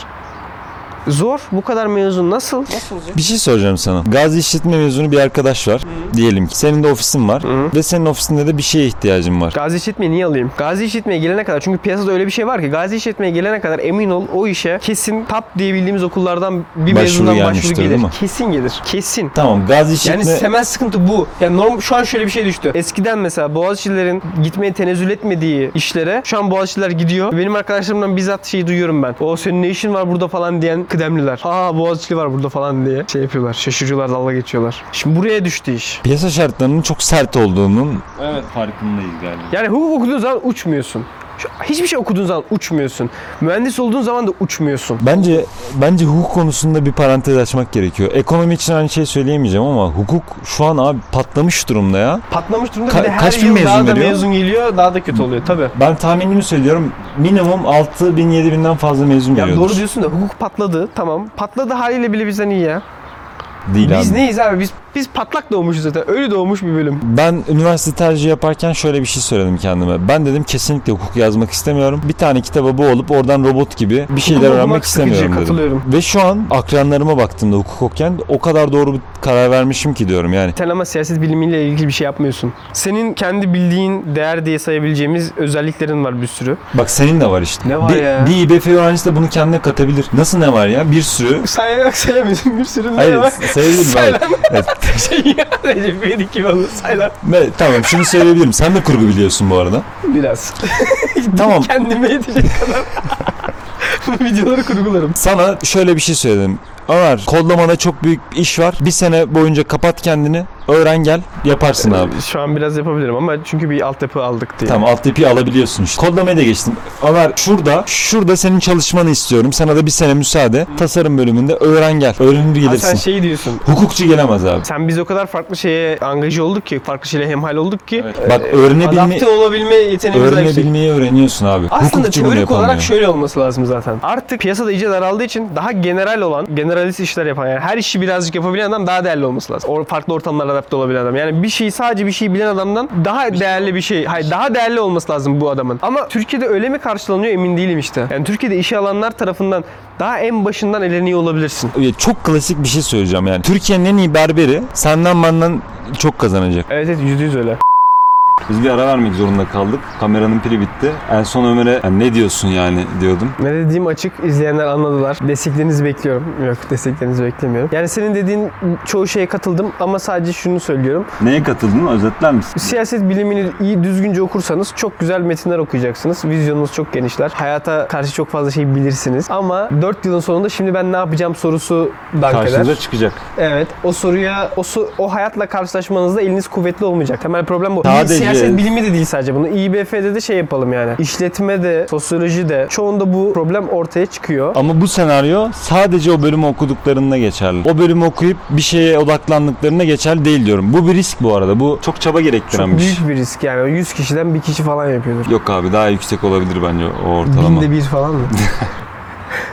S1: Zor. Bu kadar mezun nasıl? Nasıl olacak?
S2: Bir şey soracağım sana. Gazi işletme mezunu bir arkadaş var. Diyelim ki senin de ofisin var
S1: Hı.
S2: ve senin ofisinde de bir şeye ihtiyacın var.
S1: Gazi işletmeyi niye alayım? Gazi işletmeye gelene kadar çünkü piyasada öyle bir şey var ki Gazi işletmeye gelene kadar emin ol o işe kesin top diye bildiğimiz okullardan bir
S2: Başvuru
S1: mezundan başvuru gelir.
S2: değil mi?
S1: Kesin gelir. Kesin.
S2: Tamam Gazi işletme
S1: Yani temel sıkıntı bu. Yani norm, şu an şöyle bir şey düştü. Eskiden mesela Boğaziçi'lilerin gitmeye tenezzül etmediği işlere şu an Boğaziçi'liler gidiyor. Benim arkadaşlarımdan bizzat şeyi duyuyorum ben. O senin ne işin var burada falan diyen kıdemliler. Ha Boğaziçi'li var burada falan diye şey yapıyorlar. Şaşırıyorlar, dalga geçiyorlar. Şimdi buraya düştü iş.
S2: piyasa şartlarının çok sert olduğunun
S3: Evet farkındayız galiba.
S1: Yani hukuk okuduğun zaman uçmuyorsun. Şu- Hiçbir şey okuduğun zaman uçmuyorsun. Mühendis olduğun zaman da uçmuyorsun.
S2: bence bence hukuk konusunda bir parantez açmak gerekiyor. Ekonomi için aynı şey söyleyemeyeceğim ama hukuk şu an abi patlamış durumda ya.
S1: Patlamış durumda
S2: Ka-
S1: bir de her
S2: kaç bin
S1: yıl
S2: mezun
S1: daha da
S2: veriyor?
S1: mezun geliyor daha da kötü oluyor tabii.
S2: Ben tahminimi söylüyorum. Minimum 6 bin 7 binden fazla mezun
S1: Ya
S2: veriyordur.
S1: doğru diyorsun da hukuk patladı tamam. Patladı haliyle bile bizden iyi ya.
S2: Değil
S1: Biz
S2: abi.
S1: neyiz abi? Biz biz patlak doğmuşuz zaten. Ölü doğmuş bir bölüm.
S2: Ben üniversite tercih yaparken şöyle bir şey söyledim kendime. Ben dedim kesinlikle hukuk yazmak istemiyorum. Bir tane kitaba bu olup oradan robot gibi bir şeyler
S1: Hukuk
S2: öğrenmek istemiyorum dedim.
S1: katılıyorum.
S2: Ve şu an akranlarıma baktığımda hukuk okuyan o kadar doğru bir karar vermişim ki diyorum yani.
S1: Sen ama siyaset bilimiyle ilgili bir şey yapmıyorsun. Senin kendi bildiğin değer diye sayabileceğimiz özelliklerin var bir sürü.
S2: Bak senin de var işte.
S1: Ne var
S2: bir,
S1: ya?
S2: Bir İBF öğrencisi de bunu kendine katabilir. Nasıl ne var ya? Bir sürü.
S1: Sayarak sayamıyorsun bir sürü
S2: Hayır
S1: var?
S2: sayabilirim
S1: Say
S2: abi.
S1: lan.
S2: Evet.
S1: Şey ya. Recep İvedik gibi olur. Say lan.
S2: Ve tamam şunu söyleyebilirim. Sen de kurgu biliyorsun bu arada.
S1: Biraz.
S2: Tamam.
S1: Kendime yetecek kadar. Bu videoları kurgularım.
S2: Sana şöyle bir şey söyledim. Ömer kodlamada çok büyük iş var. Bir sene boyunca kapat kendini. Öğren gel. Yaparsın abi.
S1: Şu an biraz yapabilirim ama çünkü bir altyapı aldık diye.
S2: Tamam altyapıyı alabiliyorsun işte. Kodlamaya da geçtim. Ömer şurada, şurada senin çalışmanı istiyorum. Sana da bir sene müsaade. Tasarım bölümünde öğren gel. Öğrenir
S1: Ha, sen şey diyorsun.
S2: Hukukçu gelemez abi.
S1: Sen biz o kadar farklı şeye angaje olduk ki, farklı şeyle hemhal olduk ki.
S3: Evet.
S2: Bak öğrenebilme,
S1: Adapte olabilme yeteneğimiz de yüksek.
S2: öğrenebilmeyi öğreniyorsun abi.
S1: Aslında
S2: Hukukçu bunu
S1: teorik olarak
S2: yapamıyor.
S1: şöyle olması lazım zaten. Artık piyasada iyice daraldığı için daha general olan, generalist işler yapan yani her işi birazcık yapabilen adam daha değerli olması lazım. O farklı ortamlara adapte olabilen adam. Yani bir şeyi sadece bir şey bilen adamdan daha değerli bir şey, hayır daha değerli olması lazım bu adamın. Ama Türkiye'de öyle mi karşılanıyor emin değilim işte. Yani Türkiye'de işe alanlar tarafından daha en başından eleniyor olabilirsin.
S2: Çok klasik bir şey söyleyeceğim yani. Türkiye'nin en iyi berberi senden benden çok kazanacak.
S1: Evet evet yüzde yüz öyle.
S2: Biz bir ara vermek zorunda kaldık. Kameranın pili bitti. En son Ömer'e "Ya ne diyorsun yani diyordum.
S1: Ne dediğim açık. izleyenler anladılar. Desteklerinizi bekliyorum. Yok desteklerinizi beklemiyorum. Yani senin dediğin çoğu şeye katıldım ama sadece şunu söylüyorum.
S2: Neye katıldın? Özetler misin?
S1: Siyaset bilimini iyi düzgünce okursanız çok güzel metinler okuyacaksınız. Vizyonunuz çok genişler. Hayata karşı çok fazla şey bilirsiniz. Ama 4 yılın sonunda şimdi ben ne yapacağım sorusu dank
S2: Karşınıza
S1: eder.
S2: çıkacak.
S1: Evet. O soruya, o, su- o hayatla karşılaşmanızda eliniz kuvvetli olmayacak. Temel problem bu.
S2: Sadece-
S1: Siyaset bilimi de değil sadece bunu. İBF'de de şey yapalım yani. İşletme de, sosyoloji de. Çoğunda bu problem ortaya çıkıyor.
S2: Ama bu senaryo sadece o bölümü okuduklarında geçerli. O bölümü okuyup bir şeye odaklandıklarında geçerli değil diyorum. Bu bir risk bu arada. Bu çok çaba gerektiren
S1: Çok
S2: bir şey.
S1: büyük bir risk yani. 100 kişiden bir kişi falan yapıyordur.
S2: Yok abi daha yüksek olabilir bence o ortalama.
S1: Binde bir falan mı?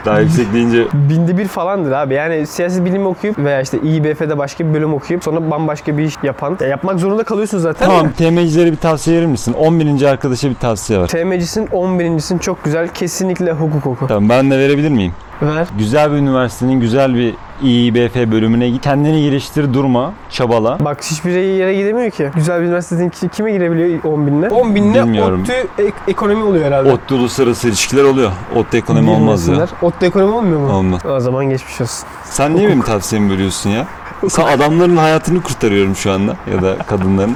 S2: Daha yüksek deyince
S1: Binde bir falandır abi. Yani siyaset bilimi okuyup veya işte İBF'de başka bir bölüm okuyup sonra bambaşka bir iş yapan. Ya yapmak zorunda kalıyorsun zaten.
S2: Tamam TM'cilere bir tavsiye verir misin? 11. arkadaşa bir tavsiye ver.
S1: TM'cisin 11.sin çok güzel. Kesinlikle hukuk oku.
S2: Tamam ben de verebilir miyim?
S1: Ver.
S2: Güzel bir üniversitenin güzel bir İİBF bölümüne git. Kendini geliştir, durma, çabala.
S1: Bak hiçbir yere gidemiyor ki. Güzel bir üniversitenin ki- kime girebiliyor 10 binle? 10 binle
S2: Bilmiyorum.
S1: ODTÜ ek- ekonomi oluyor herhalde.
S2: ODTÜ uluslararası ilişkiler oluyor. ODTÜ ekonomi olmaz ya.
S1: Bilmesinler. ODTÜ ekonomi olmuyor mu?
S2: Olmaz.
S1: O zaman geçmiş olsun.
S2: Sen niye benim tavsiyemi bölüyorsun ya? Sen adamların hayatını kurtarıyorum şu anda ya da kadınların.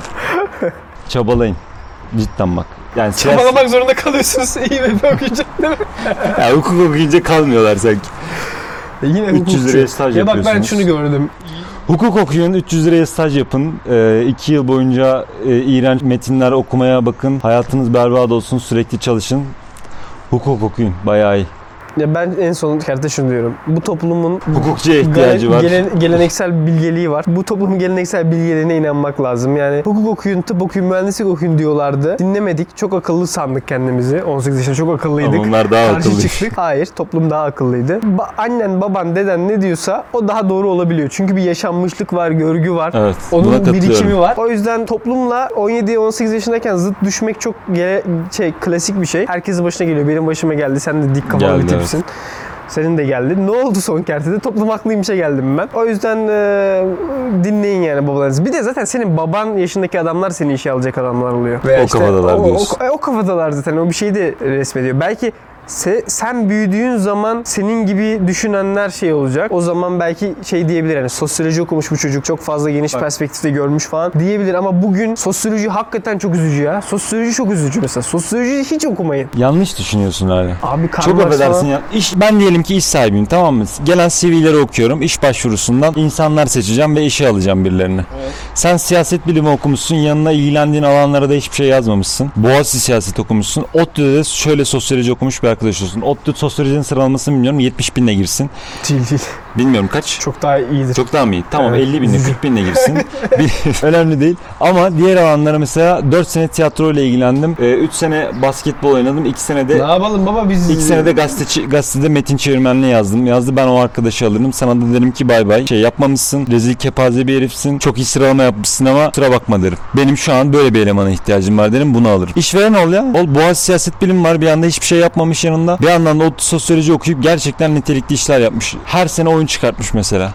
S2: Çabalayın. Cidden bak. Yani siyasi-
S1: Çabalamak zorunda kalıyorsunuz İBF okuyacak değil mi?
S2: ya hukuk okuyunca kalmıyorlar sanki.
S1: E Yine
S2: 300
S1: hukukçu.
S2: liraya staj
S1: Ya bak ben
S2: yapıyorsunuz.
S1: şunu gördüm.
S2: Hukuk okuyun, 300 liraya staj yapın. 2 yıl boyunca e, iğrenç metinler okumaya bakın. Hayatınız berbat olsun, sürekli çalışın. Hukuk okuyun, bayağı iyi.
S1: Ya ben en son kerte şunu diyorum. Bu toplumun
S2: Hukukçuya ihtiyacı var.
S1: gelen- geleneksel bilgeliği var. Bu toplumun geleneksel bilgeliğine inanmak lazım. Yani hukuk okuyun, tıp okuyun, mühendislik okuyun diyorlardı. Dinlemedik. Çok akıllı sandık kendimizi. 18 yaşında çok akıllıydık.
S2: Ama onlar daha
S1: Karşı
S2: akıllı.
S1: çıktık. Hayır, toplum daha akıllıydı. Ba- annen, baban, deden ne diyorsa o daha doğru olabiliyor. Çünkü bir yaşanmışlık var, görgü var.
S2: Evet, buna
S1: Onun
S2: katılıyorum.
S1: birikimi var. O yüzden toplumla 17-18 yaşındayken zıt düşmek çok gele- şey klasik bir şey. Herkesin başına geliyor. Benim başıma geldi. Sen de dik kafalı bir
S2: Geldi,
S1: tipsin. Senin de geldi. Ne oldu son kertede? Toplum haklıymışa geldim ben. O yüzden e, dinleyin yani babalarınızı. Bir de zaten senin baban yaşındaki adamlar seni işe alacak adamlar oluyor. Veya
S2: O kafadalar
S1: o,
S2: diyorsun.
S1: O, o kafadalar zaten. O bir şeyi de resmediyor. Belki se- sen büyüdüğün zaman senin gibi düşünenler şey olacak. O zaman belki şey diyebilir yani sosyoloji okumuş bu çocuk çok fazla geniş perspektifte görmüş falan diyebilir ama bugün sosyoloji hakikaten çok üzücü ya. Sosyoloji çok üzücü mesela. Sosyoloji hiç okumayın.
S2: Yanlış düşünüyorsun.
S1: Abi Karl
S2: Çok affedersin ya. İş, ben diyelim ki iş sahibiyim tamam mı? Gelen CV'leri okuyorum. İş başvurusundan insanlar seçeceğim ve işe alacağım birilerini. Sen siyaset bilimi okumuşsun. Yanına ilgilendiğin alanlara da hiçbir şey yazmamışsın. Boğaziçi siyaset okumuşsun. ODTÜ'de de şöyle sosyoloji okumuş bir olsun. ODTÜ sosyolojinin sıralamasını bilmiyorum. 70 binle girsin.
S1: Değil değil.
S2: Bilmiyorum kaç.
S1: Çok daha iyidir.
S2: Çok daha mı iyi? Tamam
S1: Evet.
S2: 50 binle 40 binle girsin. Önemli değil. Ama diğer alanlara mesela 4 sene tiyatro ile ilgilendim. 3 sene basketbol oynadım. 2 sene de
S1: ne yapalım baba biz...
S2: İlk senede gazeteci, gazetede metin çevirmenliği yazdım. Yazdı ben o arkadaşı alırım. Sana da derim ki bay bay. Şey yapmamışsın. Rezil kepaze bir herifsin. Çok iyi sıralama yapmışsın ama kusura bakma derim. Benim şu an böyle bir elemana ihtiyacım var derim. Bunu alırım. İşveren ol ya. Ol Boğaziçi siyaset bilimi var. Bir anda hiçbir şey yapmamış yanında. Bir yandan da o sosyoloji okuyup gerçekten nitelikli işler yapmış. Her sene oyun çıkartmış mesela.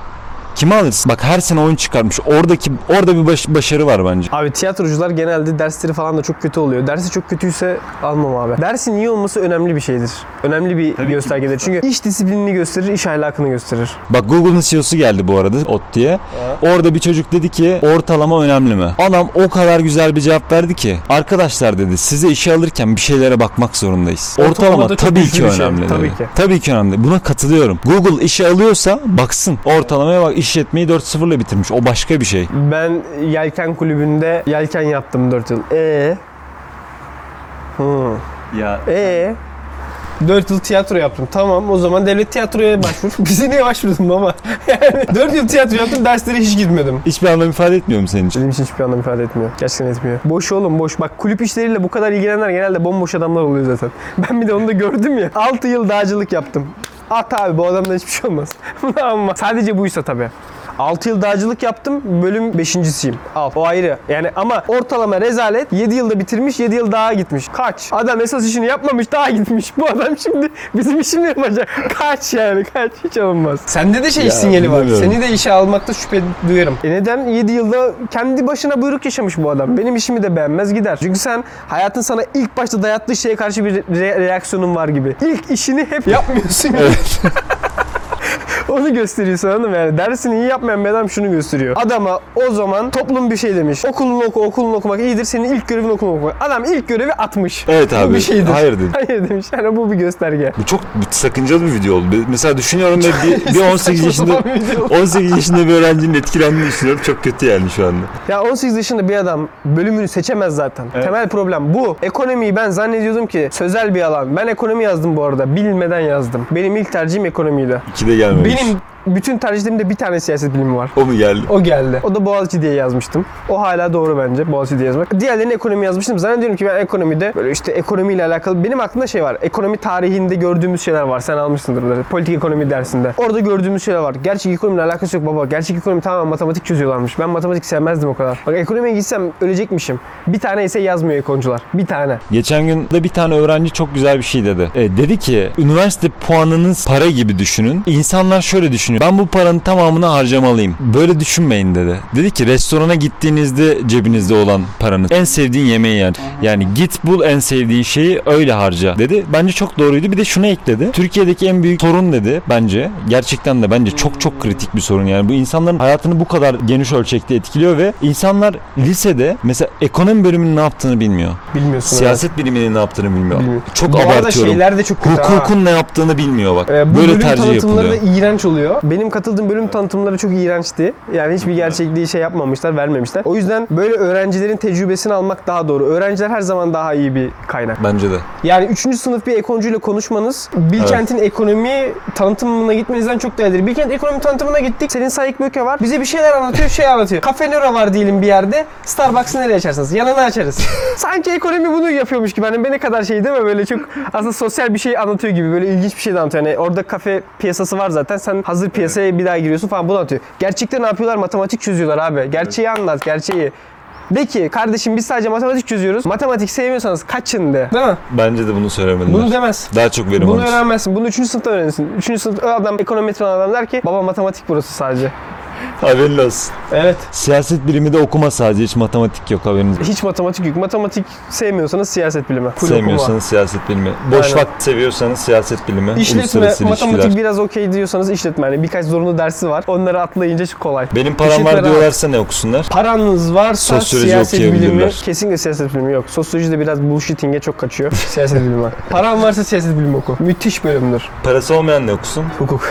S2: Kimi alırsın? Bak her sene oyun çıkartmış. Oradaki orada bir baş- başarı var bence.
S1: Abi tiyatrocular genelde dersleri falan da çok kötü oluyor. Dersi çok kötüyse almam abi. Dersin iyi olması önemli bir şeydir. Önemli bir
S2: Tabii
S1: göstergedir. Çünkü iş disiplinini gösterir, iş ahlakını gösterir.
S2: Bak Google'ın CEO'su geldi bu arada ot diye. Orada bir çocuk dedi ki ortalama önemli mi? Adam o kadar güzel bir cevap verdi ki. Arkadaşlar dedi size işe alırken bir şeylere bakmak zorundayız.
S1: Ortalama
S2: Ortalama tabii ki
S1: şey.
S2: önemli
S1: Tabii
S2: dedi.
S1: ki.
S2: Tabii ki önemli. Buna katılıyorum. Google işe alıyorsa baksın. Ortalamaya bak işletmeyi 4-0 ile bitirmiş. O başka bir şey.
S1: Ben yelken kulübünde yelken yaptım 4 yıl. E Hı.
S2: Ya
S1: E 4 yıl tiyatro yaptım. Tamam o zaman devlet tiyatroya başvur. Bize niye başvurdun ama? Yani 4 yıl tiyatro yaptım derslere hiç gitmedim.
S2: hiçbir anlam ifade etmiyor mu senin için?
S1: Benim için hiçbir anlam ifade etmiyor. Gerçekten etmiyor. Boş oğlum boş. Bak kulüp işleriyle bu kadar ilgilenenler genelde bomboş adamlar oluyor zaten. Ben bir de onu da gördüm ya. 6 yıl dağcılık yaptım. At abi bu adamdan hiçbir şey olmaz. Ama sadece buysa tabii. 6 yıl dağcılık yaptım. Bölüm 5.siyim. Al. O ayrı. Yani ama ortalama rezalet 7 yılda bitirmiş 7 yıl daha gitmiş. Kaç? Adam esas işini yapmamış daha gitmiş. Bu adam şimdi bizim işini yapacak. Kaç yani kaç hiç alınmaz. Sende de şey
S2: Ya,
S1: sinyali var.
S2: bilmiyorum.
S1: Seni de işe almakta şüphe duyarım. E neden 7 yılda kendi başına buyruk yaşamış bu adam. Benim işimi de beğenmez gider. Çünkü sen hayatın sana ilk başta dayattığı şeye karşı bir re- reaksiyonun var gibi. İlk işini hep yapmıyorsun.
S2: Evet.
S1: Onu gösteriyor sana anladın mı? Yani dersini iyi yapmayan bir adam şunu gösteriyor. Adama o zaman toplum bir şey demiş. Okulunu oku, okulunu okumak iyidir. Senin ilk görevin okulunu okumak. Adam ilk görevi atmış.
S2: Evet
S1: Bu
S2: abi.
S1: bir şeydir.
S2: Hayır dedim.
S1: Hayır demiş. Yani bu bir gösterge.
S2: Bu çok sakıncalı bir video oldu. Mesela düşünüyorum ve bir, bir 18 yaşında
S1: Saçma sapan video.
S2: 18 yaşında bir öğrencinin etkilendiğini düşünüyorum. Çok kötü yani şu anda.
S1: Ya 18 yaşında bir adam bölümünü seçemez zaten.
S2: Evet.
S1: Temel problem bu. Ekonomiyi ben zannediyordum ki sözel bir alan. Ben ekonomi yazdım bu arada. Bilmeden yazdım. Benim ilk tercihim ekonomiydi.
S2: İki de gelmemiş.
S1: Benim mean, bütün tercihlerimde bir tane siyaset bilimi var.
S2: O mu geldi?
S1: O geldi. O da Boğaziçi diye yazmıştım. O hala doğru bence Boğaziçi diye yazmak. Diğerlerini ekonomi yazmıştım. Zannediyorum ki ben ekonomide böyle işte ekonomiyle alakalı benim aklımda şey var. Ekonomi tarihinde gördüğümüz şeyler var. Sen almışsındır bunları. Politik ekonomi dersinde. Orada gördüğümüz şeyler var. Gerçek ekonomiyle alakası yok baba. Gerçek ekonomi tamamen matematik çözüyorlarmış. Ben matematik sevmezdim o kadar. Bak ekonomiye gitsem ölecekmişim. Bir tane ise yazmıyor ekoncular. Bir tane.
S2: Geçen gün de bir tane öğrenci çok güzel bir şey dedi. E, dedi ki üniversite puanınız para gibi düşünün. İnsanlar şöyle düşünüyor. Ben bu paranın tamamını harcamalıyım. Böyle düşünmeyin dedi. Dedi ki restorana gittiğinizde cebinizde olan paranız. En sevdiğin yemeği yer. Yani git bul en sevdiğin şeyi öyle harca dedi. Bence çok doğruydu. Bir de şunu ekledi. Türkiye'deki en büyük sorun dedi bence. Gerçekten de bence çok çok kritik bir sorun. Yani bu insanların hayatını bu kadar geniş ölçekte etkiliyor ve insanlar lisede mesela ekonomi bölümünün ne yaptığını bilmiyor.
S1: Bilmiyorsun.
S2: Siyaset biliminin ne yaptığını bilmiyor.
S1: Bilmiyor.
S2: Çok
S1: Bu
S2: abartıyorum.
S1: şeyler de çok kötü ha.
S2: Hukukun ne yaptığını bilmiyor bak.
S1: Ee, bu
S2: Böyle tercih yapılıyor.
S1: da iğrenç oluyor. Benim katıldığım bölüm tanıtımları çok iğrençti. Yani hiçbir gerçekliği şey yapmamışlar, vermemişler. O yüzden böyle öğrencilerin tecrübesini almak daha doğru. Öğrenciler her zaman daha iyi bir kaynak.
S2: Bence de.
S1: Yani 3. sınıf bir ekoncuyla konuşmanız Bilkent'in ekonomi tanıtımına gitmenizden çok değerlidir. Bilkent ekonomi tanıtımına gittik. Senin Sayık Böke var. Bize bir şeyler anlatıyor, şey anlatıyor. Cafe Nero var diyelim bir yerde. Starbucks'ı nereye açarsınız? Yanına açarız. Sanki ekonomi bunu yapıyormuş gibi. Hani ne kadar şey değil mi? Böyle çok aslında sosyal bir şey anlatıyor gibi. Böyle ilginç bir şey de anlatıyor. Yani orada kafe piyasası var zaten. Sen hazır piyasaya bir daha giriyorsun falan bunu anlatıyor. Gerçekte ne yapıyorlar? Matematik çözüyorlar abi. Gerçeği anlat, gerçeği. De ki kardeşim biz sadece matematik çözüyoruz. Matematik sevmiyorsanız kaçın de. Değil mi?
S2: Bence de bunu söylemeliler.
S1: Bunu demez.
S2: Daha çok verim
S1: Bunu
S2: alır.
S1: öğrenmezsin. Bunu 3. sınıfta öğrenirsin. 3. sınıfta adam ekonometri olan adam der ki baba matematik burası sadece.
S2: Haberin olsun.
S1: Evet.
S2: Siyaset bilimi de okuma sadece. Hiç matematik yok haberiniz.
S1: Hiç matematik yok. Matematik sevmiyorsanız siyaset bilimi. Full
S2: Sevmiyorsanız
S1: okuma.
S2: siyaset bilimi. Boş
S1: Aynen.
S2: vakit seviyorsanız siyaset bilimi.
S1: İşletme,
S2: uluslararası
S1: matematik
S2: ilişkiler.
S1: biraz okey diyorsanız işletme. Yani birkaç zorunlu dersi var. Onları atlayınca çok kolay.
S2: Benim param var
S1: rahat.
S2: diyorlarsa ne okusunlar?
S1: Paranız varsa
S2: Sosyoloji
S1: siyaset bilimi,
S2: okuyabilirler.
S1: kesinlikle siyaset bilimi yok. Sosyoloji de biraz bullshitting'e çok kaçıyor. siyaset bilimi var. Paran varsa siyaset bilimi oku. Müthiş bölümdür.
S2: Parası olmayan ne okusun?
S1: Hukuk.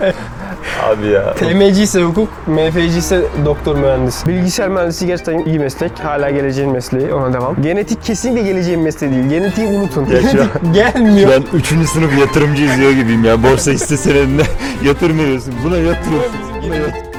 S2: Abi ya.
S1: TMC ise hukuk, MFC ise doktor mühendis. Bilgisayar mühendisi gerçekten iyi meslek. Hala geleceğin mesleği. Ona devam. Genetik kesinlikle geleceğin mesleği değil. Genetiği unutun.
S2: Ya şu an-
S1: gelmiyor.
S2: Ben 3. sınıf yatırımcı izliyor gibiyim ya. Borsa hisse senedine yatırım veriyorsun. Buna yatırıyorsun. Buna yatır.